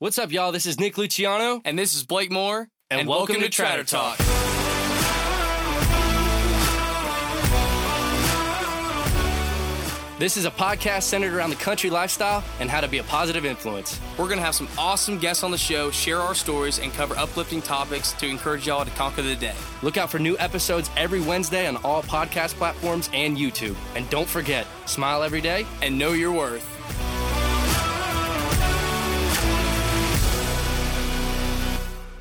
What's up, y'all? This is Nick Luciano, And this is Blake Moore. and, welcome, to Tratter Talk. This is a podcast centered around the country lifestyle and how to be a positive influence. We're going to have some awesome guests on the show, share our stories, and cover uplifting topics to encourage y'all to conquer the day. Look out for new episodes every Wednesday on all podcast platforms and YouTube. And don't forget, smile every day. And know your worth.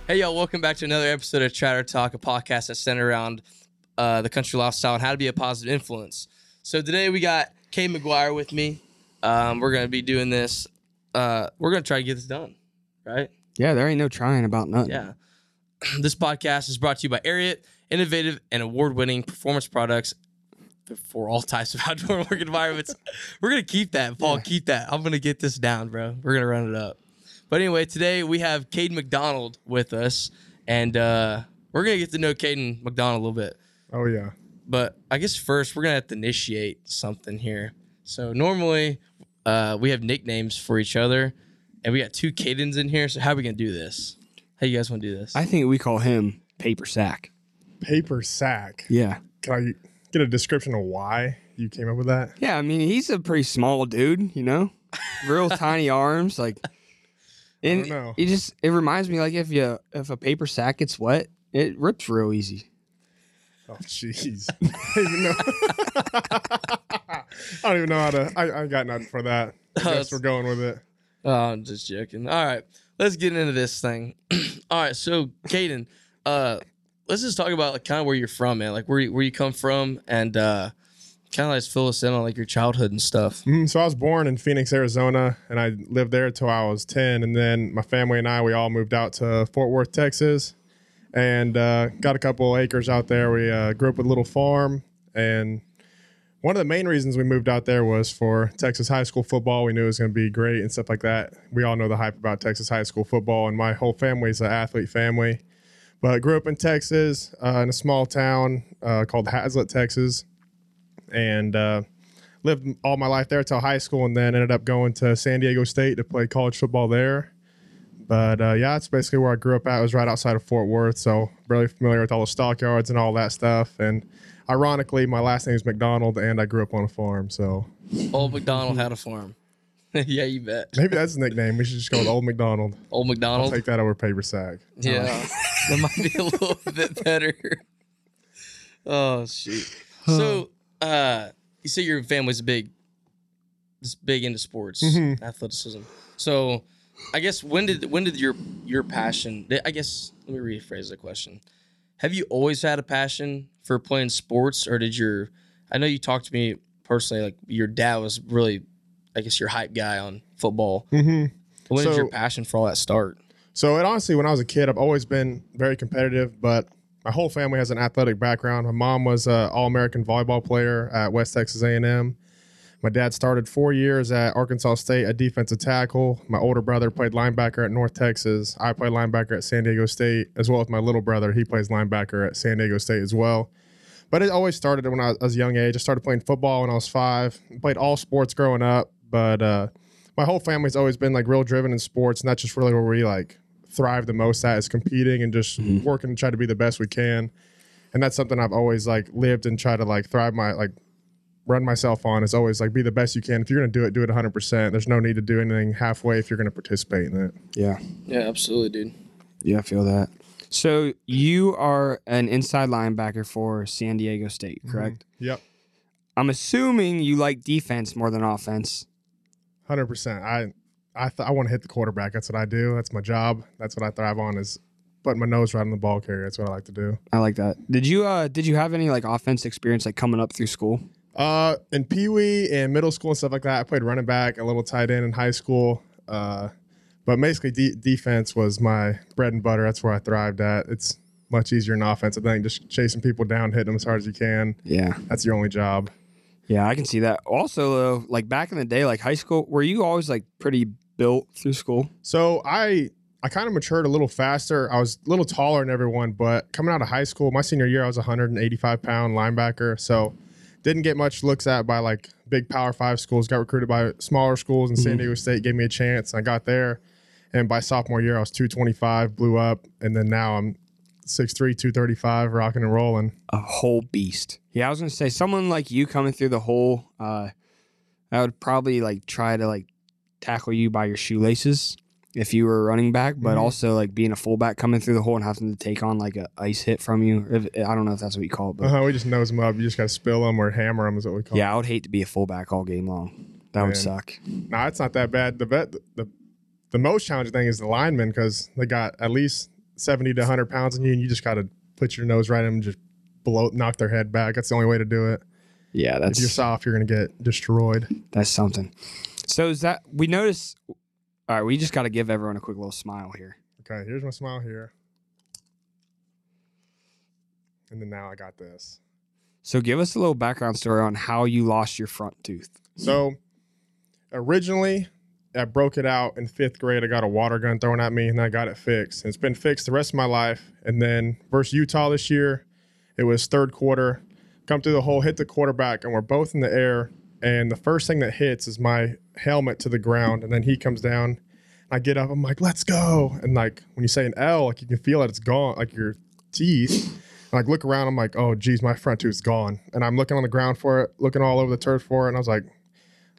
Hey, y'all, welcome back to another episode of Chatter Talk, a podcast that's centered around uh, the country lifestyle and how to be a positive influence. So today we got Kay McGuire with me. Um, we're going to be doing this. Uh, we're going to try to get this done, right? Yeah, there ain't no trying about nothing. Yeah. this podcast is brought to you by Ariat, innovative and award winning performance products for all types of outdoor work environments. We're going to keep that, Paul. Yeah. Keep that. I'm going to get this down, bro. We're going to run it up. But anyway, today we have Caden McDonald with us, and uh, we're going to get to know Caden McDonald a little bit. Oh yeah. But I guess first we're going to have to initiate something here. So normally uh, we have nicknames for each other, and we got two Cadens in here. So how are we going to do this? How you guys want to do this? I think we call him Paper Sack. Paper sack. Yeah. Can I get a description of why you came up with that? Yeah, I mean, he's a pretty small dude, you know? Real tiny arms. Like, and don't know. he just, it reminds me like if you, if a paper sack gets wet, it rips real easy. Oh jeez. I don't even know. I don't even know how to. I, I got nothing for that. I Oh, guess we're going with it. Oh, I'm just joking. All right, let's get into this thing. All right, so Caden, uh, let's just talk about like kind of where you're from, man. Like where you, where you come from, and uh, kind of like fill us in on like your childhood and stuff. Mm, so I was born in Phoenix, Arizona, and I lived there until I was ten. And then my family and I, we all moved out to Fort Worth, Texas, and uh, got a couple acres out there. We uh, grew up with a little farm, and one of the main reasons we moved out there was for Texas high school football. We knew it was going to be great and stuff like that. We all know the hype about Texas high school football, and my whole family is an athlete family. But grew up in Texas, uh, in a small town uh, called Haslet, Texas, and uh, lived all my life there till high school, and then ended up going to San Diego State to play college football there. But uh, yeah, it's basically where I grew up at. It was right outside of Fort Worth, so really familiar with all the stockyards and all that stuff. And ironically, my last name is McDonald, and I grew up on a farm. So Old McDonald had a farm. yeah, you bet. maybe that's his nickname. We should just go with Old McDonald. Old I'll McDonald. take that over paper sack. Yeah, that might be a little bit better. Oh shoot. So, uh, you say your family's big, is big into sports, Mhm. athleticism. So, I guess when did when did your your passion? I guess let me rephrase the question. Have you always had a passion for playing sports, or did your? I know you talked to me personally. Like your dad was really, I guess, your hype guy on football. Mm-hmm. When did So- your passion for all that start? So it honestly, when I was a kid, I've always been very competitive, but my whole family has an athletic background. My mom was an All-American volleyball player at West Texas A&M. My dad started four years at Arkansas State, a defensive tackle. My older brother played linebacker at North Texas. I played linebacker at San Diego State, as well as my little brother. He plays linebacker at San Diego State as well. But it always started when I was a young age. I started playing football when I was five. Played all sports growing up, but uh, my whole family's always been like real driven in sports, and that's just really where we like thrive the most at is competing and just mm-hmm. working to try to be the best we can. And that's something I've always like lived and try to like thrive my like run myself on is always like be the best you can. If you're gonna do it, do it 100. percent There's no need to do anything halfway if you're gonna participate in it. Yeah. Yeah, absolutely, dude. Yeah, I feel that. So you are an inside linebacker for San Diego State, mm-hmm. correct? Yep, I'm assuming you like defense more than offense. hundred percent. I I th- I want to hit the quarterback. That's what I do. That's my job. That's what I thrive on is putting my nose right on the ball carrier. That's what I like to do. I like that. Did you uh did you have any like offense experience like coming up through school? Uh, in Pee Wee and middle school and stuff like that, I played running back, a little tight end in high school. Uh, but basically, de- defense was my bread and butter. That's where I thrived at. It's much easier in offense. I think just chasing people down, hitting them as hard as you can. Yeah. That's your only job. Yeah, I can see that. Also though, like back in the day, like high school, were you always like pretty built through school? So I I kind of matured a little faster. I was a little taller than everyone, but coming out of high school, my senior year, I was 185 pound linebacker. So didn't get much looks at by like big Power Five schools. Got recruited by smaller schools, and San mm-hmm. Diego State gave me a chance. I got there, And by sophomore year, I was 225, blew up, and then now I'm 6'3", 235, rocking and rolling. A whole beast. Yeah, I was gonna say someone like you coming through the hole. Uh, I would probably like try to like tackle you by your shoelaces if you were a running back, but Mhm. also like being a fullback coming through the hole and having to take on like a ice hit from you. If, I don't know if that's what you call it, but Uh-huh, we just nose them up. You just got to spill them or hammer them is what we call yeah, I would hate to be a fullback all game long. That would suck. it. Nah, it's not that bad. The, vet, the, the most challenging thing is the linemen because they got at least 70 to 100 pounds on you, and you just got to put your nose right in them and just blow, knock their head back. That's the only way to do it. Yeah, If you're soft, you're going to get destroyed. that's something. So is that we notice? All right, we just got to give everyone a quick little smile here. Okay, here's my smile here. And then now I got this. So give us a little background story on how you lost your front tooth. So originally, I broke it out in fifth grade. I got a water gun thrown at me and I got it fixed. And it's been fixed the rest of my life. And then versus Utah this year, it was third quarter. Come through the hole, hit the quarterback, and we're both in the air. And the first thing that hits is my helmet to the ground. And then he comes down. I get up. I'm like, let's go. And like when you say an L, like you can feel it. It's gone. Like your teeth. I like look around. I'm like, oh geez, my front tooth's gone. And I'm looking on the ground for it, looking all over the turf for it. And I was like,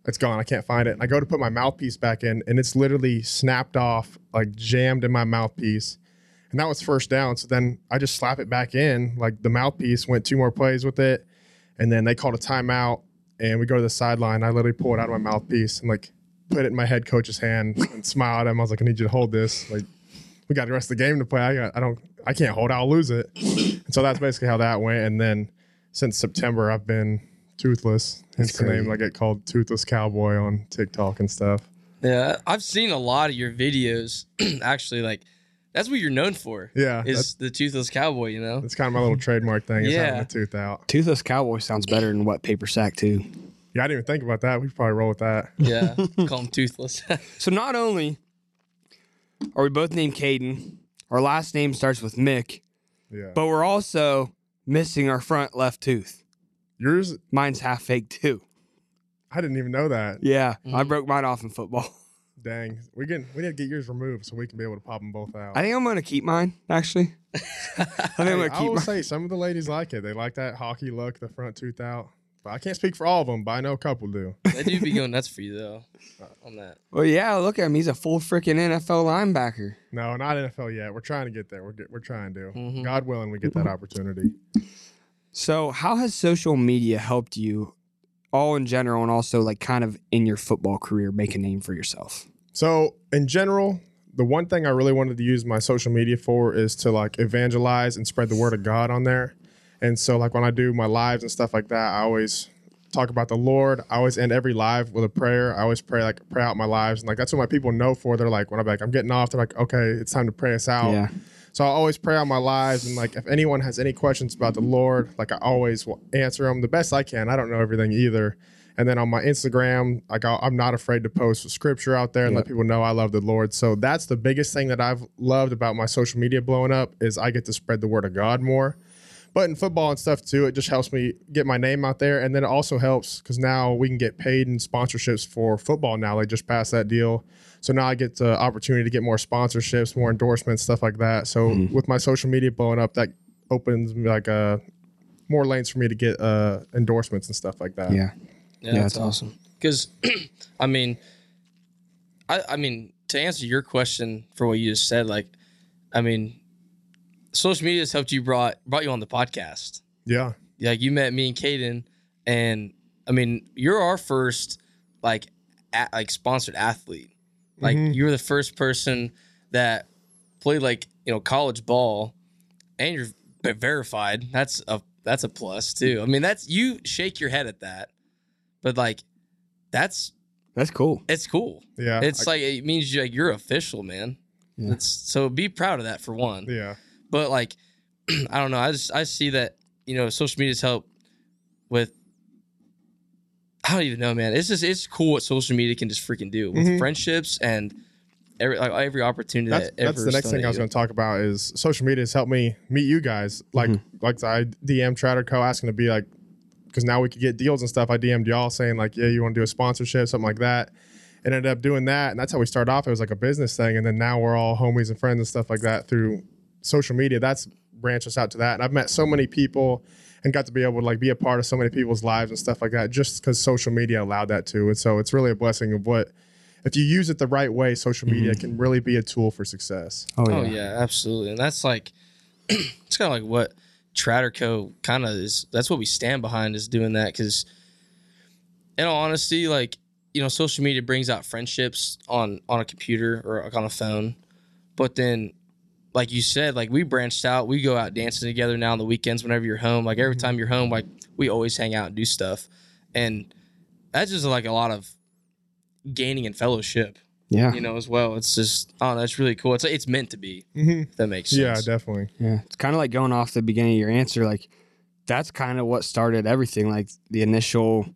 it's gone. I can't find it. And I go to put my mouthpiece back in, and it's literally snapped off, like jammed in my mouthpiece. And that was first down. So then I just slap it back in. Like the mouthpiece went two more plays with it. And then they called a timeout, and we go to the sideline. I literally pull it out of my mouthpiece and like put it in my head coach's hand and smile at him. I was like, I need you to hold this. Like, we got the rest of the game to play. I got, I don't, I can't hold. it. I'll lose it. And so that's basically how that went. And then since September, I've been toothless. Hence the name. I get called Toothless Cowboy on TikTok and stuff. Yeah, I've seen a lot of your videos. Actually, like that's what you're known for. Yeah, that's, is the toothless cowboy? You know. that's kind of my little trademark thing. Is having Yeah. tooth out. Toothless cowboy sounds better than wet paper sack too. Yeah, I didn't even think about that. We could probably roll with that. Yeah, call him toothless. So not only are we both named Caden, our last name starts with Mick, Yeah. but we're also missing our front left tooth. Yours, Mine's half fake too. I didn't even know that. Yeah, I Mhm. broke mine off in football. Dang, we get we need to get yours removed so we can be able to pop them both out. I think I'm gonna keep mine actually. I think I'm Hey, gonna I will mine. say some of the ladies like it. They like that hockey look, the front tooth out. But I can't speak for all of them, but I know a couple do. they do be going nuts for you though. On that. Well, yeah, look at him. He's a full freaking NFL linebacker. No, not NFL yet. We're trying to get there. We're get, we're trying to. Mhm. God willing, we get that opportunity. So, how has social media helped you, all in general, and also like kind of in your football career, make a name for yourself? So, in general, the one thing I really wanted to use my social media for is to like evangelize and spread the word of God on there. And so, like when I do my lives and stuff like that, I always talk about the Lord. I always end every live with a prayer. I always pray like pray out my lives, and like that's what my people know for. They're like when I'm like I'm getting off, they're like, okay, it's time to pray us out. Yeah. So I always pray on my lives, and like if anyone has any questions about the Lord, like I always will answer them the best I can. I don't know everything either. And then on my Instagram, like I'll, I'm not afraid to post scripture out there and let people know I love the Lord. So that's the biggest thing that I've loved about my social media blowing up is I get to spread the word of God more. But in football and stuff too, it just helps me get my name out there, and then it also helps because now we can get paid in sponsorships for football. Now they just passed that deal, so now I get the opportunity to get more sponsorships, more endorsements, stuff like that. So with my social media blowing up, that opens like uh, more lanes for me to get uh, endorsements and stuff like that. Yeah. Yeah, Yeah, that's it's awesome. Because, I mean, I I mean to answer your question for what you just said, like, I mean, social media has helped you brought brought you on the podcast. yeah, Like you met me and Caden, and I mean, you're our first like a, like sponsored athlete. Like Mhm. you were the first person that played like you know college ball, and you're verified. That's a that's a plus too. I mean, that's you shake your head at that, but like that's That's cool. it's cool. yeah. It's I- like it means you like you're official, man. Yeah. It's so be proud of that for one yeah, but like i don't know i just i see that you know social media's help with i don't even know man it's just it's cool what social media can just freaking do with Mhm. friendships and every like every opportunity that's, that that's ever the next thing I was going to talk about is social media has helped me meet you guys. Like, like I DM Trader Co. asking to be like, because now we could get deals and stuff. I DM'd y'all saying like, yeah, you want to do a sponsorship, something like that. and ended up doing that. And that's how we started off. It was like a business thing. And then now we're all homies and friends and stuff like that through social media. That's branched us out to that. And I've met so many people and got to be able to like be a part of so many people's lives and stuff like that just because social media allowed that to. And so it's really a blessing of what if you use it the right way, social mm-hmm. media can really be a tool for success. Oh, oh yeah. Oh yeah, absolutely. And that's like it's kind of like what Trader Co. kind of is. That's what we stand behind is doing that because, in all honesty, like you know, social media brings out friendships on on a computer or like on a phone, but then. Like you said, like we branched out. We go out dancing together now on the weekends whenever you're home. Like every time you're home, like we always hang out and do stuff, and that's just like a lot of gaining and fellowship Yeah. you know, as well. It's just, oh, that's really cool. It's it's meant to be. Mhm. If that makes sense. Yeah, definitely. Yeah, it's kind of like going off the beginning of your answer. Like that's kind of what started everything. Like the initial,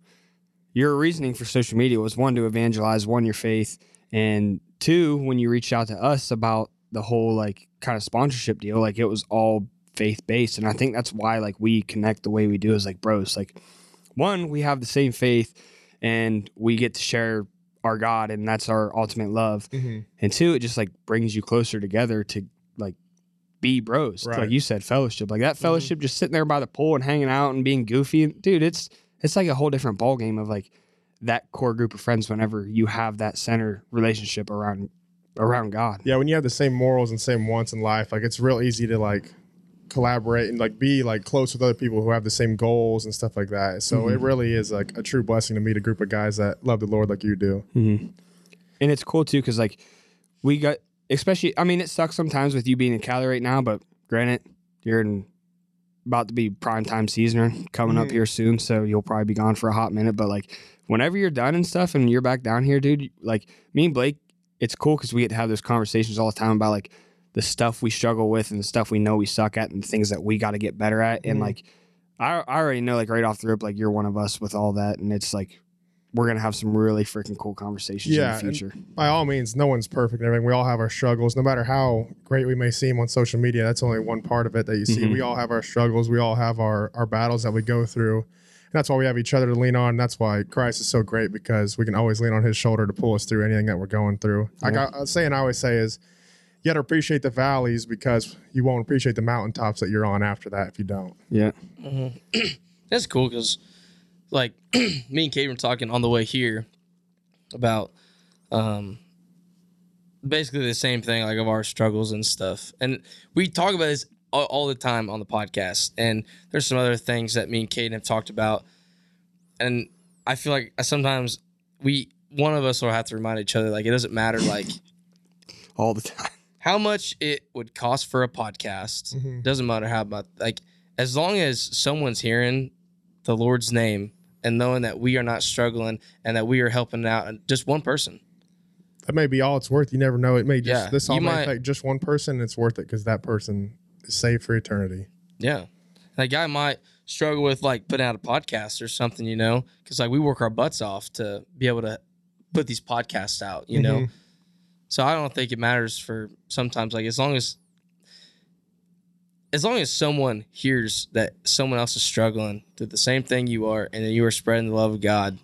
your reasoning for social media was one to evangelize, one your faith, and two when you reached out to us about the whole like kind of sponsorship deal. Like it was all faith based, and I think that's why like we connect the way we do is like bros. Like one, we have the same faith, and we get to share our God, and that's our ultimate love. Mhm. And two, it just like brings you closer together to like be bros. Right. Like you said, fellowship. Like that fellowship, just sitting there by the pool and hanging out and being goofy. Dude, it's it's like a whole different ball game of like that core group of friends. Whenever you have that center relationship around around God. Yeah, when you have the same morals and same wants in life, like it's real easy to like collaborate and like be like close with other people who have the same goals and stuff like that. So it really is like a true blessing to meet a group of guys that love the Lord like you do. And it's cool too because like we got especially. I mean, it sucks sometimes with you being in Cali right now, but granted, you're in about to be prime time seasoner coming up Mhm. here soon, so you'll probably be gone for a hot minute. But like whenever you're done and stuff, and you're back down here, dude, like me and Blake, it's cool because we get to have those conversations all the time about like the stuff we struggle with and the stuff we know we suck at and the things that we got to get better at. And Mhm. like I, I already know like right off the rip, like you're one of us with all that, and it's like we're gonna have some really freaking cool conversations Yeah, in the future. By all means, no one's perfect and everything. We all have our struggles. No matter how great we may seem on social media, that's only one part of it that you see. Mhm. We all have our struggles. We all have our, our battles that we go through. And that's why we have each other to lean on. That's why Christ is so great because we can always lean on his shoulder to pull us through anything that we're going through. Like I, a saying I always say is, you got to appreciate the valleys because you won't appreciate the mountaintops that you're on after that if you don't. Yeah. That's cool because, like, me and Kate were talking on the way here about um, basically the same thing, like of our struggles and stuff. And we talk about this all, all the time on the podcast. And there's some other things that me and Kate have talked about. And I feel like sometimes we, one of us will have to remind each other, like, it doesn't matter, like, all the time. how much it would cost for a podcast Mhm. doesn't matter how much, like as long as someone's hearing the lord's name and knowing that we are not struggling and that we are helping out and just one person That may be all it's worth. You never know. It may just Yeah, this all may might- affect just one person. And it's worth it because that person is saved for eternity. yeah that guy might struggle with like putting out a podcast or something you know because like we work our butts off to be able to put these podcasts out you know Mhm. so i don't think it matters for sometimes like as long as as long as someone hears that someone else is struggling through the same thing you are and then you are spreading the love of god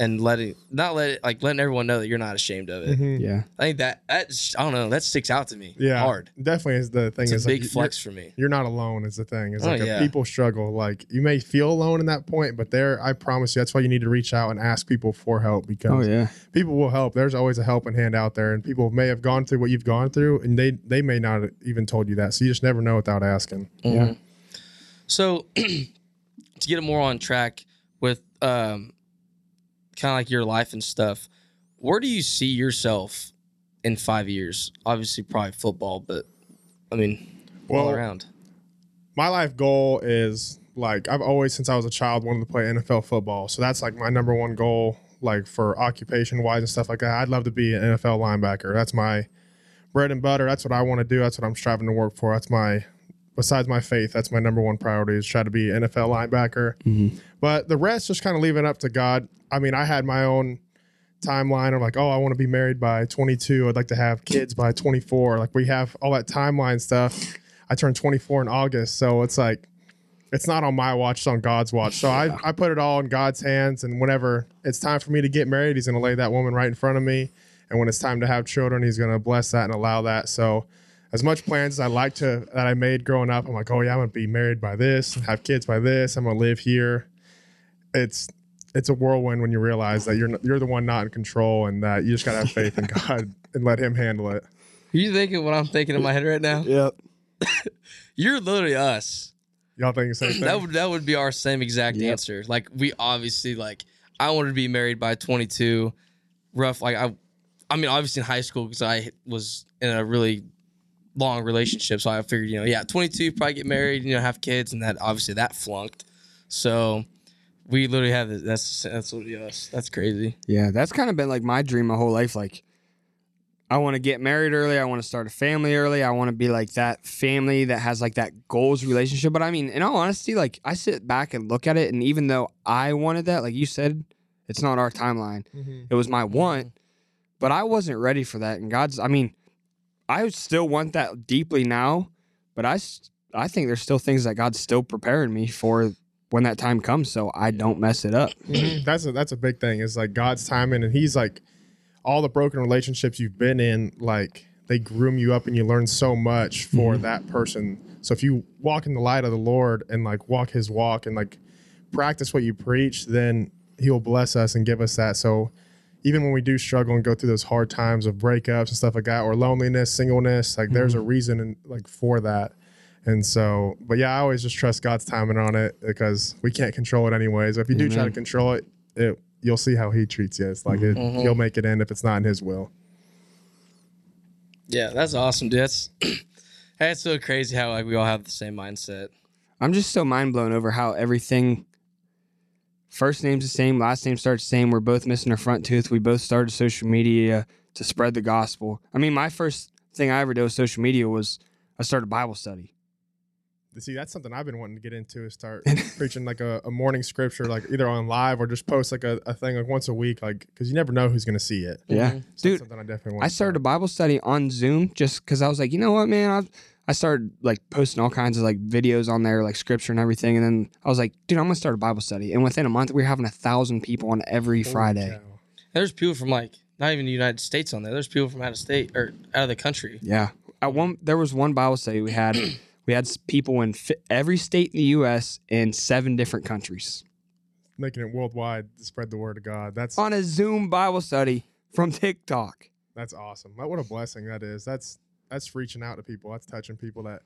and letting not let it like letting everyone know that you're not ashamed of it Mhm. Yeah. i think that that i don't know that sticks out to me Yeah, hard Definitely is the thing. it's is a like, big flex for me You're not alone. Is the thing. It's Oh, like a yeah. people struggle. Like you may feel alone in that point, but there, I promise you, that's why you need to reach out and ask people for help because Oh yeah. people will help. There's always a helping hand out there, and people may have gone through what you've gone through, and they they may not have even told you that. So you just never know without asking. Yeah. Mhm. So to get it more on track with um kind of like your life and stuff, where do you see yourself in five years? Obviously, probably football, but I mean, all Well, around. my life goal is like I've always since I was a child wanted to play NFL football. So that's like my number one goal, like for occupation wise and stuff like that. I'd love to be an NFL linebacker. That's my bread and butter. That's what I want to do. That's what I'm striving to work for. That's my besides my faith, that's my number one priority is try to be an NFL linebacker. Mhm. But the rest just kind of leaving up to God. I mean, I had my own timeline of like, oh, I want to be married by 22. I'd like to have kids by 24. Like we have all that timeline stuff. I turned 24 in August, so it's like it's not on my watch, it's on God's watch. So I, I put it all in God's hands. And whenever it's time for me to get married, He's going to lay that woman right in front of me. And when it's time to have children, He's going to bless that and allow that. So, as much plans as I like to that I made growing up, I'm like, oh yeah, I'm going to be married by this, have kids by this, I'm going to live here. It's it's a whirlwind when you realize that you're you're the one not in control and that you just got to have faith in God and let Him handle it. Are you thinking what I'm thinking in my head right now? Yep. You're literally us. Y'all think the same thing? That would that would be our same exact Yep. answer. Like we obviously like I wanted to be married by 22. Rough like I I mean obviously in high school because I was in a really long relationship so I figured you know yeah 22 probably get married you know have kids and that obviously that flunked. So we literally have this, that's that's what us. That's crazy. Yeah, that's kind of been like my dream my whole life. Like, I want to get married early. I want to start a family early. I want to be like that family that has like that goals relationship. But I mean, in all honesty, like I sit back and look at it, and even though I wanted that, like you said, it's not our timeline. Mhm. It was my want, but I wasn't ready for that. And God's, I mean, I still want that deeply now, but I I think there's still things that God's still preparing me for when that time comes, so I don't mess it up. Mhm. That's a that's a big thing. Is like God's timing, and He's like all the broken relationships you've been in. Like they groom you up, and you learn so much for that person. So if you walk in the light of the Lord and like walk His walk and like practice what you preach, then He will bless us and give us that. So even when we do struggle and go through those hard times of breakups and stuff like that, or loneliness, singleness, like there's a reason and like for that. And so, but yeah, I always just trust God's timing on it because we can't control it anyways. If you do try to control it, it you'll see how He treats you. It's like it, Mhm. He'll make it end if it's not in His will. Yeah, that's awesome, dude. That's that's so crazy how like we all have the same mindset. I'm just so mind blown over how everything. First name's the same, last name starts the same. We're both missing our front tooth. We both started social media to spread the gospel. I mean, my first thing I ever did with social media was I started Bible study. See, that's something I've been wanting to get into is start preaching like a, a morning scripture, like either on live or just post like a, a thing like once a week, like because you never know who's going to see it. Yeah. So dude. something I definitely want. I started a. Bible study on Zoom just because I was like, you know what, man, I I started like posting all kinds of like videos on there, like scripture and everything, and then I was like, dude, I'm gonna start a Bible study. And within a month, we were having a thousand people on every Holy Friday. cow. There's people from like not even the United States on there. There's people from out of state or out of the country. Yeah. At one, there was one Bible study we had. we had s- people in fi- every state in the U.S. in seven different countries Making it worldwide to spread the word of God. That's on a Zoom Bible study from TikTok. That's awesome. What what a blessing that is. That's that's reaching out to people. That's touching people that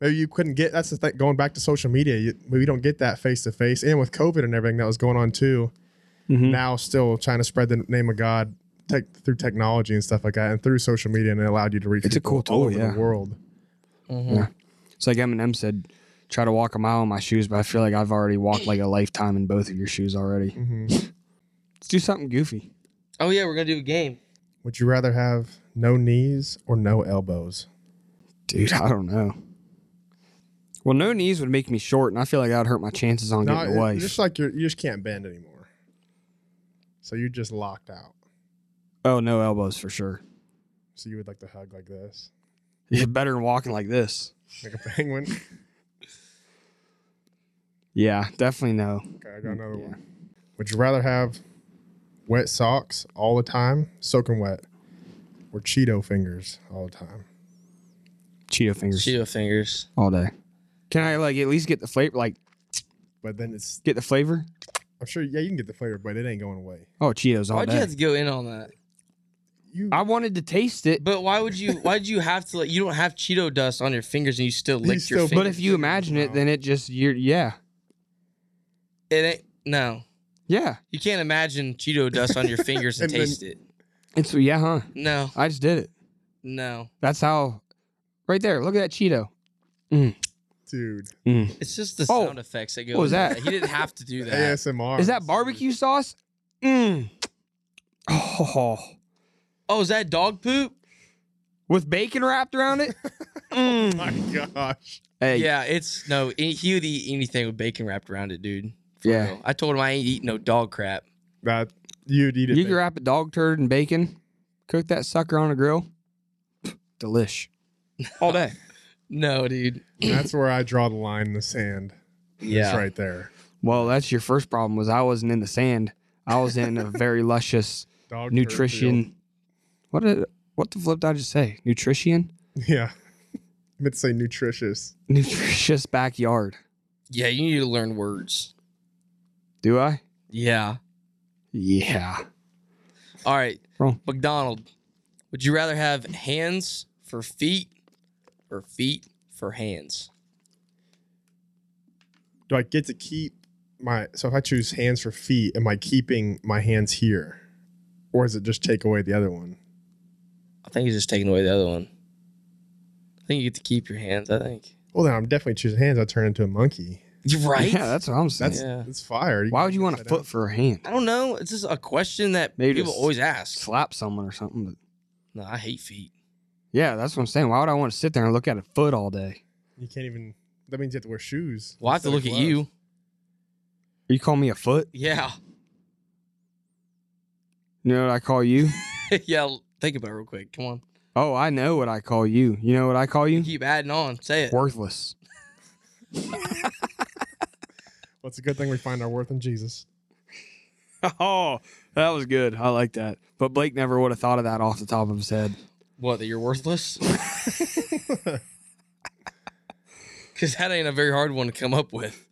maybe you couldn't get. That's the thing. Going back to social media, you, we don't get that face to face, and with COVID and everything that was going on too. Mhm. Now, still trying to spread the name of God tech, through technology and stuff like that, and through social media, and it allowed you to reach It's a people cool all tool, over yeah. the world. Mhm. Yeah. It's like Eminem said, try to walk a mile in my shoes, but I feel like I've already walked like a lifetime in both of your shoes already. hmm Let's do something goofy. Oh yeah, we're gonna do a game. Would you rather have no knees or no elbows? Dude, I don't know. Well, no knees would make me short, and I feel like that would hurt my chances on No, getting a it- wife. just like you're, you just can't bend anymore. So you're just locked out. oh, no elbows for sure. So you would like to hug like this, Yeah, better than walking like this. like a penguin. Yeah, definitely no. Okay, I got another Yeah. one. Would you rather have wet socks all the time, soaking wet, or Cheeto fingers all the time? Cheeto fingers Cheeto fingers. all day. Can I like at least get the flavor? Like But then it's, get the flavor? I'm sure, yeah, you can get the flavor, but it ain't going away. Oh, Cheetos all Why'd you day. have to go in on that? You, I wanted to taste it, But why would you? Why did you have to? Like, you don't have Cheeto dust on your fingers, and you still You lick your still- fingers. but if you imagine it, then it just you're yeah it ain't no. yeah. You can't imagine Cheeto dust on your fingers and, And then- taste it. It's yeah, huh? No, I just did it. no. That's how. Right there. Look at that Cheeto. dude, Mm. It's just the Oh, sound effects that go. what was with that? He didn't have to do that. ASMR. Is that barbecue sauce? Mm. Oh, Oh, is that dog poop? with bacon wrapped around it. Oh Mm. my gosh. Hey, Yeah, it's no. He he would eat anything with bacon wrapped around it, dude. For Yeah. real. I told him I ain't eating no dog crap. That you'd eat it. you big. can wrap a dog turd in bacon, cook that sucker on a grill. Delish. All day. No, dude. That's where I draw the line in the sand. Yeah. It's right there. Well, that's your first problem. Was I wasn't in the sand. I was in a very luscious Dog nutrition. What did what the flip did I just say? Nutrition. Yeah. I meant to say nutritious. nutritious backyard. Yeah, you need to learn words. Do I? Yeah. Yeah. All right. Wrong. McDonald, would you rather have hands for feet or feet for hands? Do I get to keep my so if I choose hands for feet, am I keeping my hands here? Or is it just take away the other one? I think he's just taking away the other one. I think you get to keep your hands. I think. Well then I'm definitely choosing hands. I turn into a monkey. You're right. Yeah, that's what I'm saying. That's Yeah. that's fire. Why would you want a foot down. for a hand? I don't know. It's just a question that Maybe people always ask. Slap someone or something. But No, I hate feet. yeah, that's what I'm saying. Why would I want to sit there and look at a foot all day? You can't even that means you have to wear shoes. Well, I have to look at you. gloves. You call me a foot? Yeah. You know what I call you? yeah. Think about it real quick. Come on. Oh, I know what I call you. You know what I call you? Keep adding on. Say it. Worthless. Well, it's a good thing we find our worth in Jesus. Oh, that was good. I like that. But Blake never would have thought of that off the top of his head. What, that you're worthless? Because that ain't a very hard one to come up with.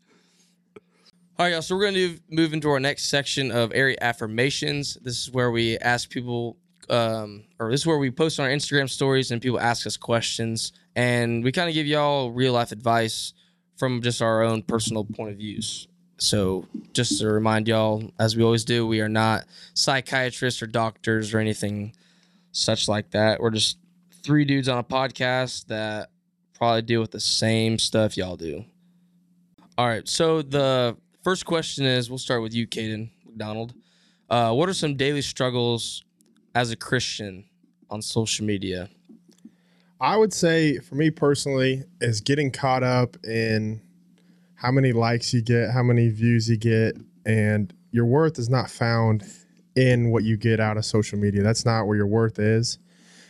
All right, y'all. So we're going to move into our next section of area affirmations. This is where we ask people, um, or this is where we post on our Instagram stories and people ask us questions. And we kind of give y'all real life advice from just our own personal point of views. So just to remind y'all, as we always do, we are not psychiatrists or doctors or anything such like that. We're just three dudes on a podcast that probably deal with the same stuff y'all do. All right. So the first question is we'll start with you, Caden McDonald. Uh, what are some daily struggles as a Christian on social media? I would say for me personally is getting caught up in how many likes you get, how many views you get, and your worth is not found in what you get out of social media. That's not where your worth is.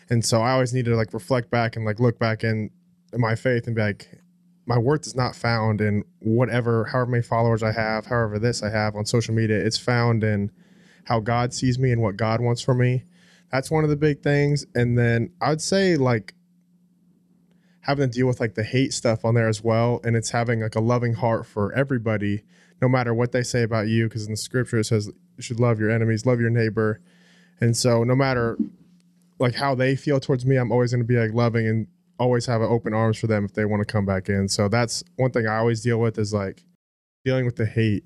And so I always need to like reflect back and like look back in, my faith and be like, my worth is not found in whatever, however many followers I have, however this I have on social media. It's found in how God sees me and what God wants for me. That's one of the big things. And then I'd say like having to deal with like the hate stuff on there as well and it's having like a loving heart for everybody no matter what they say about you because in the scripture it says you should love your enemies love your neighbor and so no matter like how they feel towards me i'm always going to be like loving and always have an open arms for them if they want to come back in so that's one thing i always deal with is like dealing with the hate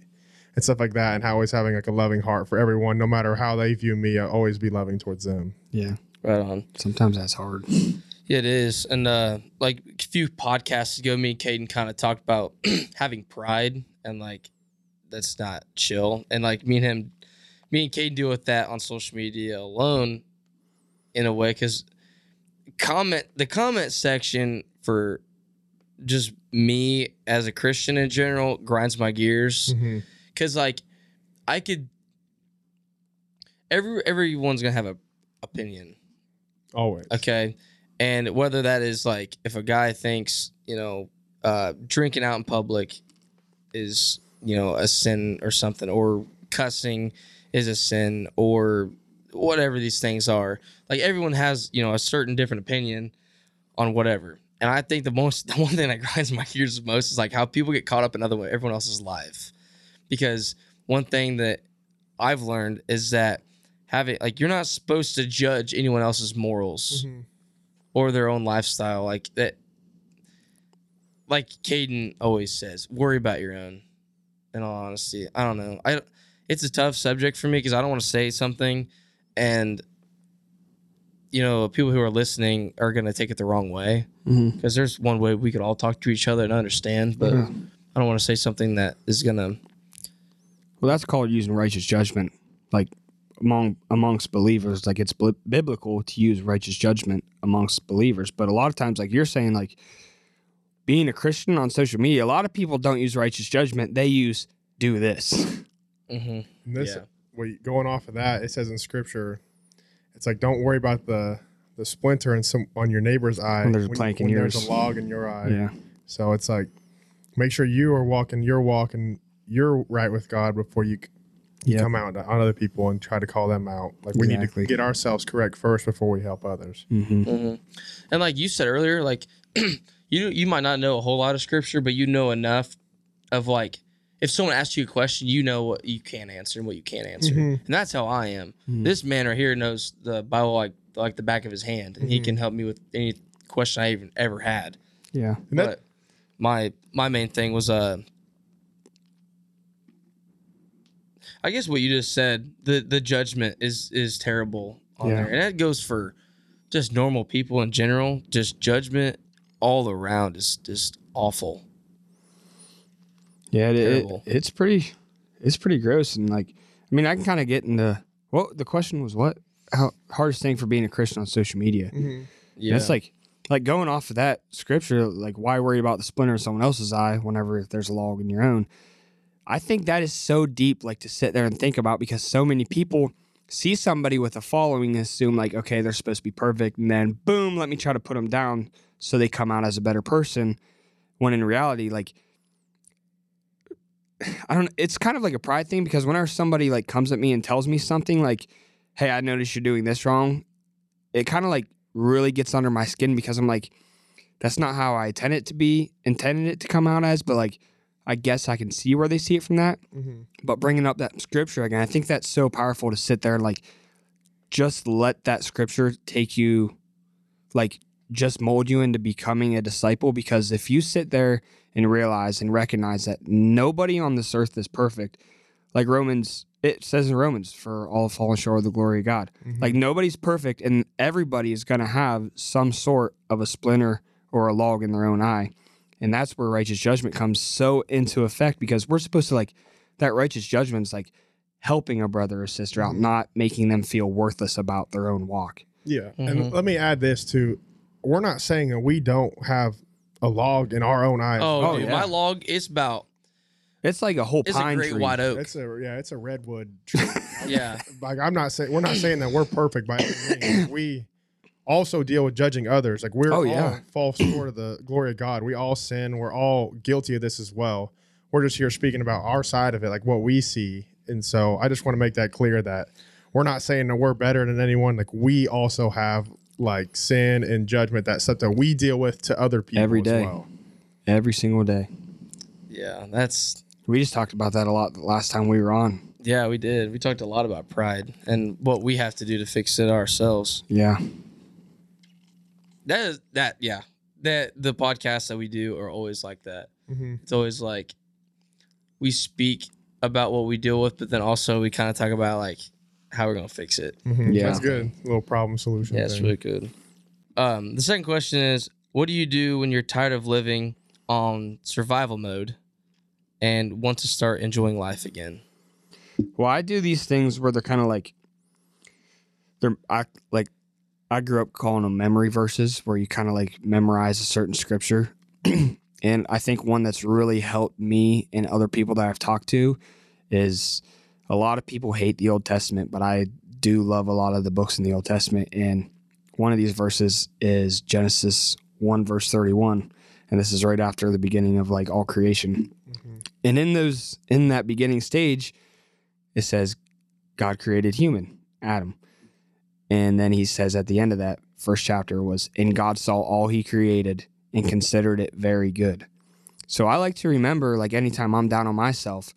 and stuff like that and how always having like a loving heart for everyone no matter how they view me i'll always be loving towards them Yeah. Right on. Sometimes that's hard. It is. And uh, like a few podcasts ago, me and Caden kind of talked about having pride and like that's not chill. And like me and him, me and Caden deal with that on social media alone in a way because comment the comment section for just me as a Christian in general grinds my gears because like I could every everyone's gonna have a opinion always Okay. And whether that is like if a guy thinks, you know, uh, drinking out in public is, you know, a sin or something, or cussing is a sin, or whatever these things are. Like everyone has, you know, a certain different opinion on whatever. And I think the most, the one thing that grinds my gears the most is like how people get caught up in other everyone else's life. Because one thing that I've learned is that having like you're not supposed to judge anyone else's morals Mhm. Or their own lifestyle like that like Caden always says worry about your own. In all honesty I don't know. I it's a tough subject for me because I don't want to say something and you know people who are listening are going to take it the wrong way mm-hmm. because there's one way we could all talk to each other and understand but Yeah. I don't want to say something that is going to Well, that's called using righteous judgment, like among amongst believers. Like it's bli- biblical to use righteous judgment amongst believers, but a lot of times, like you're saying, like being a Christian on social media, a lot of people don't use righteous judgment. They use do this. mm-hmm. This, Yeah. well, going off of that, it says in scripture, it's like don't worry about the the splinter in some on your neighbor's eye When there's a plank in there's yours. a log in your eye. Yeah, So it's like make sure you are walking your walk and you're right with God before you, you Yep. come out on other people and try to call them out. Like we Exactly. need to get ourselves correct first before we help others. Mm-hmm. And like you said earlier, like you you might not know a whole lot of scripture, but you know enough of like if someone asks you a question, you know what you can answer and what you can't answer. Mhm. And that's how I am. This man right here knows the Bible like like the back of his hand, and he can help me with any question I even ever had. Yeah. And that- but my my main thing was uh I guess what you just said, the the judgment is is terrible on Yeah. there. And that goes for just normal people in general. Just judgment all around is just awful. Yeah, it, it, it's pretty, it's pretty gross. And like, I mean, I can kind of get into what the question was. What how hardest thing for being a Christian on social media? Mm-hmm. Yeah. And it's like, like going off of that scripture, like why worry about the splinter in someone else's eye whenever there's a log in your own? I think that is so deep, like to sit there and think about because so many people see somebody with a following and assume like, okay, they're supposed to be perfect, and then boom, let me try to put them down so they come out as a better person. When in reality, like, I don't. It's kind of like a pride thing because whenever somebody like comes at me and tells me something like, "Hey, I noticed you're doing this wrong," it kind of like really gets under my skin because I'm like, that's not how I intended it to be, intended it to come out as, but like, I guess I can see where they see it from that. Mhm. But bringing up that scripture again, I think that's so powerful to sit there and like, just let that scripture take you, like, just mold you into becoming a disciple. Because if you sit there and realize and recognize that nobody on this earth is perfect, like Romans, it says in Romans, for all fallen short of the glory of God. Like nobody's perfect, and everybody is going to have some sort of a splinter or a log in their own eye, and that's where righteous judgment comes so into effect because we're supposed to like that righteous judgment is like helping a brother or sister out, not making them feel worthless about their own walk. Yeah. Mhm. And let me add this too. We're not saying that we don't have a log in our own eyes. oh, Oh, dude, yeah. my log is about It's like a whole it's a pine great tree. white oak. It's a yeah, it's a redwood tree. yeah. like I'm not saying we're not saying that we're perfect by any means. We also deal with judging others. Like we're Oh, all yeah. fall short of the glory of God. We all sin. We're all guilty of this as well. We're just here speaking about our side of it, like what we see. And so I just want to make that clear that we're not saying that we're better than anyone. Like we also have like sin and judgment that stuff that we deal with to other people every day, as well. every single day. Yeah. That's We just talked about that a lot the last time we were on. yeah, we did. We talked a lot about pride and what we have to do to fix it ourselves. Yeah. That is that yeah. That the podcasts that we do are always like that. Mhm. It's always like we speak about what we deal with, but then also we kind of talk about like how we're gonna fix it. Mhm. Yeah. That's good. little problem solution. Yeah, it's thing. really good. Um, the second question is, what do you do when you're tired of living on survival mode and want to start enjoying life again? Well, I do these things where they're kind of like they're I like I grew up calling them memory verses where you kind of like memorize a certain scripture. and I think one that's really helped me and other people that I've talked to is a lot of people hate the Old Testament, but I do love a lot of the books in the Old Testament and one of these verses is Genesis 1 verse 31 and this is right after the beginning of like all creation. Mm-hmm. And in those in that beginning stage it says God created human, Adam. And then he says at the end of that first chapter was, and God saw all he created and considered it very good. So I like to remember, like anytime I'm down on myself,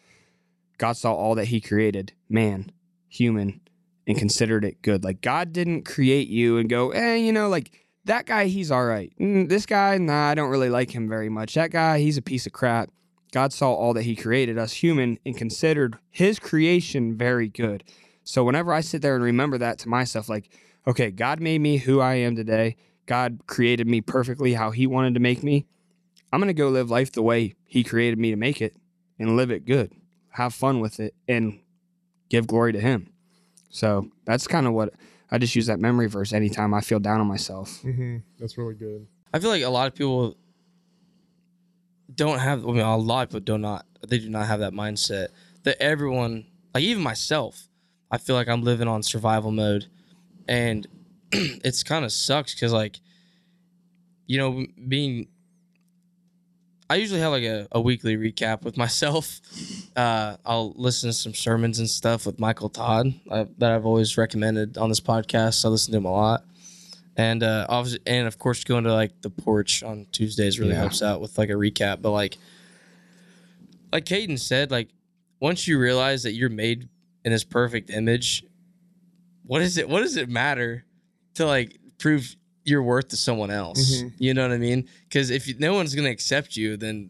God saw all that he created, man, human, and considered it good. Like God didn't create you and go, eh, you know, like that guy, he's all right. Mm, this guy, nah, I don't really like him very much. That guy, he's a piece of crap. God saw all that he created, us human, and considered his creation very good. So whenever I sit there and remember that to myself, like, okay, God made me who I am today. God created me perfectly how he wanted to make me. I'm going to go live life the way he created me to make it and live it good. Have fun with it and give glory to him. So that's kind of what I just use that memory verse anytime I feel down on myself. Mhm. That's really good. I feel like a lot of people don't have. I mean, a lot of people do not. They do not have that mindset that everyone, like even myself, I feel like I'm living on survival mode, and it's kind of sucks because like, you know, being. I usually have like a, a weekly recap with myself. Uh, I'll listen to some sermons and stuff with Michael Todd uh, that I've always recommended on this podcast. I listen to him a lot, and uh, obviously, and of course, going to like the porch on Tuesdays really Yeah. helps out with like a recap. But like, like Caden said, like once you realize that you're made in this perfect image, what is it? What does it matter to like prove your worth to someone else? Mhm. You know what I mean? Because if you, no one's gonna accept you, then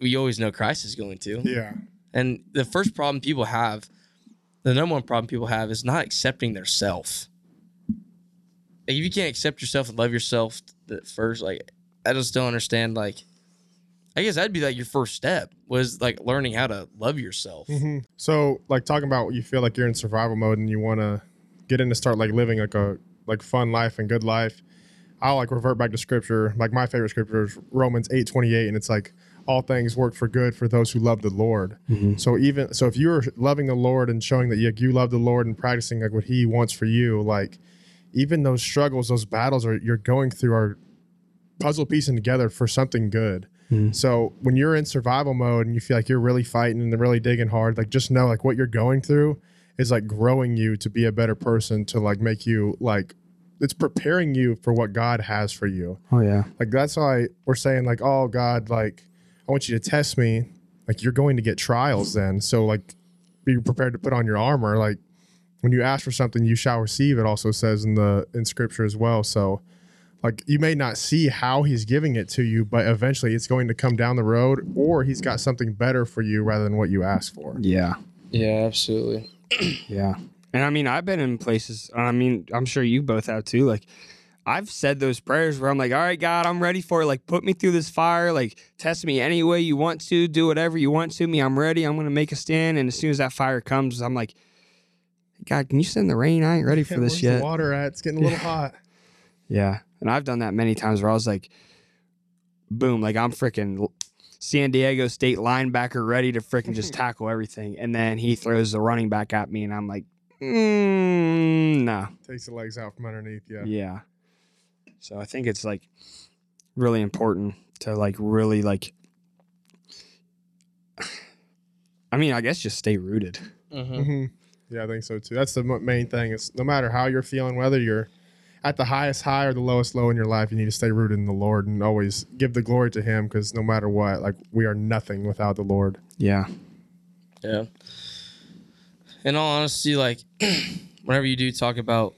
we always know Christ is going to. Yeah. And the first problem people have, the number one problem people have, is not accepting their self. Like, if you can't accept yourself and love yourself at first, like I just don't understand. Like, I guess that'd be like your first step was like learning how to love yourself. hmm So, like talking about you feel like you're in survival mode and you want to get in to start like living like a like fun life and good life. I'll like revert back to scripture. Like my favorite scripture is Romans eight twenty eight, and it's like all things work for good for those who love the Lord. So even so, if you're loving the Lord and showing that you, you love the Lord and practicing like what He wants for you, like even those struggles, those battles are you're going through are puzzle piecing together for something good. Mm. So when you're in survival mode and you feel like you're really fighting and really digging hard, like just know like what you're going through is like growing you to be a better person to like make you like it's preparing you for what God has for you. Oh yeah. Like that's why we're saying like, oh God, like I want you to test me. Like you're going to get trials then. So like be prepared to put on your armor. Like when you ask for something, you shall receive. It also says in the in scripture as well. So like you may not see how he's giving it to you, but eventually it's going to come down the road, or he's got something better for you rather than what you asked for. Yeah. Yeah, absolutely. Yeah. And I mean, I've been in places, I mean, I'm sure you both have too. Like, I've said those prayers where I'm like, all right, God, I'm ready for it. Like, put me through this fire. Like, test me any way you want to. Do whatever you want to me. I'm ready. I'm going to make a stand. And as soon as that fire comes, I'm like, God, can you send the rain? I ain't ready for Yeah, this where's yet. The water at? It's getting a little hot. Yeah. And I've done that many times where I was like, boom, like I'm freaking San Diego State linebacker ready to freaking just tackle everything. And then he throws the running back at me, and I'm like, mm, no. Takes the legs out from underneath. Yeah. Yeah. So I think it's like really important to like really like, I mean, I guess just stay rooted. Mm-hmm. hmm Yeah, I think so too. That's the main thing. Is no matter how you're feeling, whether you're at the highest high or the lowest low in your life, you need to stay rooted in the Lord and always give the glory to Him. Because no matter what, like we are nothing without the Lord. Yeah. Yeah. In all honesty, like whenever you do talk about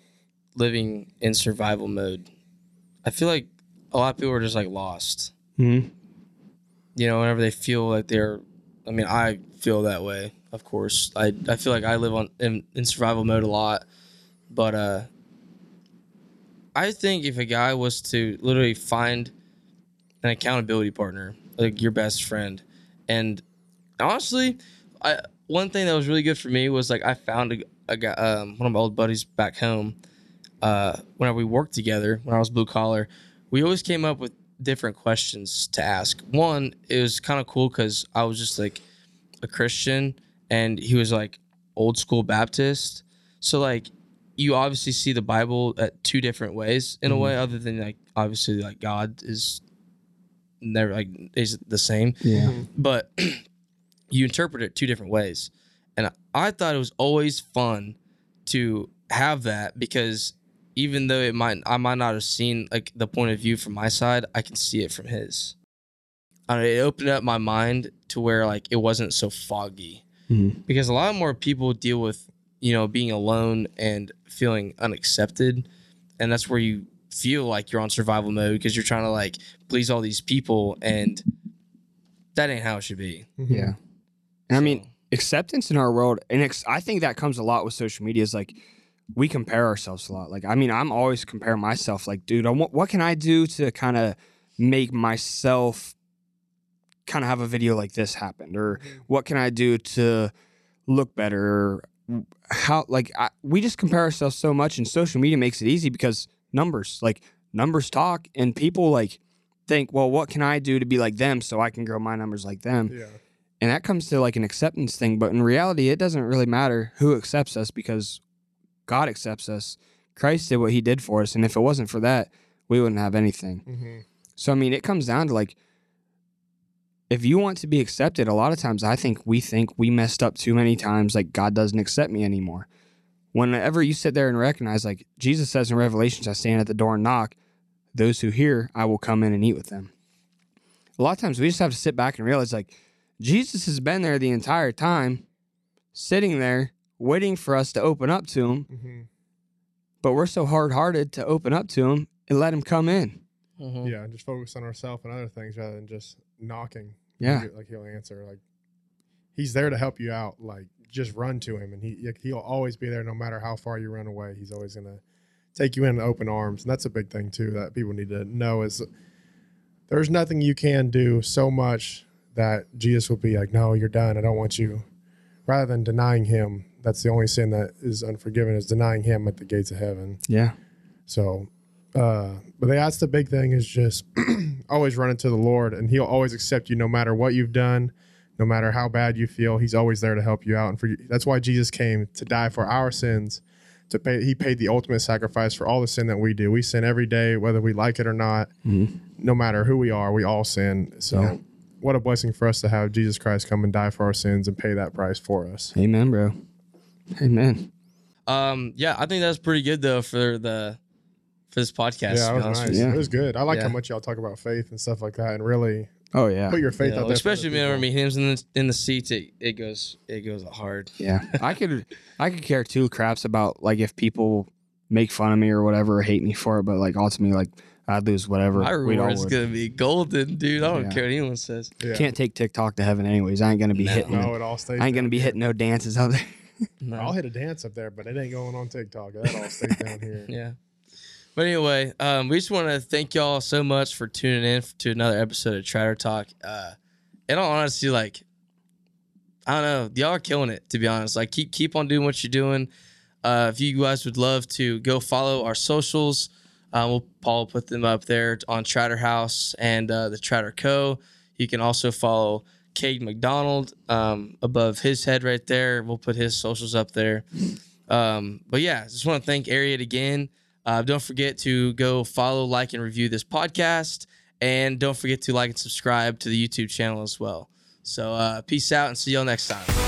living in survival mode, I feel like a lot of people are just like lost. hmm You know, whenever they feel like they're I mean, I feel that way, of course. I, I feel like I live on in, in survival mode a lot. But uh I think if a guy was to literally find an accountability partner, like your best friend, and honestly, I one thing that was really good for me was like I found a, a guy, um, one of my old buddies back home. Uh, whenever we worked together, when I was blue collar, we always came up with different questions to ask. One, it was kind of cool because I was just like a Christian, and he was like old school Baptist. So like you obviously see the Bible at two different ways in a mm-hmm. way, other than like obviously like God is never like is the same Yeah. Mm-hmm. but you interpret it two different ways. And I thought it was always fun to have that because even though it might I might not have seen like the point of view from my side, I can see it from his. And it opened up my mind to where like it wasn't so foggy. Mhm. Because a lot more people deal with, you know, being alone and feeling unaccepted. And that's where you feel like you're on survival mode because you're trying to like please all these people and that ain't how it should be. Mm-hmm. Yeah. And I mean, acceptance in our world, and ex- I think that comes a lot with social media. Is like we compare ourselves a lot. Like, I mean, I'm always comparing myself. Like, dude, I want, what can I do to kind of make myself kind of have a video like this happen, or mm-hmm. what can I do to look better? How like I, we just compare ourselves so much, and social media makes it easy because numbers, like numbers talk, and people like think, well, what can I do to be like them so I can grow my numbers like them? Yeah. and that comes to like an acceptance thing but in reality it doesn't really matter who accepts us because god accepts us christ did what he did for us and if it wasn't for that we wouldn't have anything hmm so i mean it comes down to like if you want to be accepted, a lot of times I think we think we messed up too many times, like God doesn't accept me anymore. Whenever you sit there and recognize, like Jesus says in Revelations, I stand at the door and knock, those who hear, I will come in and eat with them. A lot of times we just have to sit back and realize, like, Jesus has been there the entire time, sitting there, waiting for us to open up to him, Mm-hmm. but we're so hard hearted to open up to him and let him come in. Mhm. Yeah, and just focus on ourselves and other things rather than just knocking. Yeah. Like, like he'll answer. Like he's there to help you out. Like just run to him, and he like, he'll always be there no matter how far you run away. He's always gonna take you in open arms, and that's a big thing too that people need to know is there's nothing you can do so much that Jesus will be like, no, you're done. I don't want you. Rather than denying him, that's the only sin that is unforgiven is denying him at the gates of heaven. Yeah. So, uh, but that's the big thing is just always run into the Lord, and He'll always accept you no matter what you've done, no matter how bad you feel. He's always there to help you out, and for you. that's why Jesus came to die for our sins. To pay, He paid the ultimate sacrifice for all the sin that we do. We sin every day, whether we like it or not. Mhm. No matter who we are, we all sin. So, Yeah. what a blessing for us to have Jesus Christ come and die for our sins and pay that price for us. Amen, bro. Amen. Um, yeah, I think that's pretty good though for the for this podcast. yeah, it was nice. Yeah. It was good. I like Yeah. how much y'all talk about faith and stuff like that, and really Oh yeah. put your faith You know, out there. especially other whenever people. me him's in the in the seats, it, it goes it goes hard. Yeah. I could I could care two craps about like if people make fun of me or whatever or hate me for it, but like ultimately like I'd lose whatever. My we'd reward is gonna be golden, dude. I don't Yeah. care what anyone says. Yeah. Can't take TikTok to heaven anyways. I ain't gonna be No. hitting No, it all stays. I ain't gonna be here. hitting no dances out there. No. I'll hit a dance up there, but it ain't going on TikTok. That all stays down here. Yeah. But anyway, um, we just want to thank y'all so much for tuning in to another episode of Tratter Talk. Uh, in all honesty, like, I don't know, y'all are killing it. To be honest, like, keep keep on doing what you're doing. Uh, if you guys would love to go follow our socials, uh, we'll Paul put them up there on Tratter House and uh, the Tratter Co. You can also follow Cade McDonald um, above his head right there. We'll put his socials up there. Um, but yeah, just want to thank Ariat again. Uh, don't forget to go follow, like, and review this podcast. And don't forget to like and subscribe to the YouTube channel as well. So uh, peace out and see y'all next time.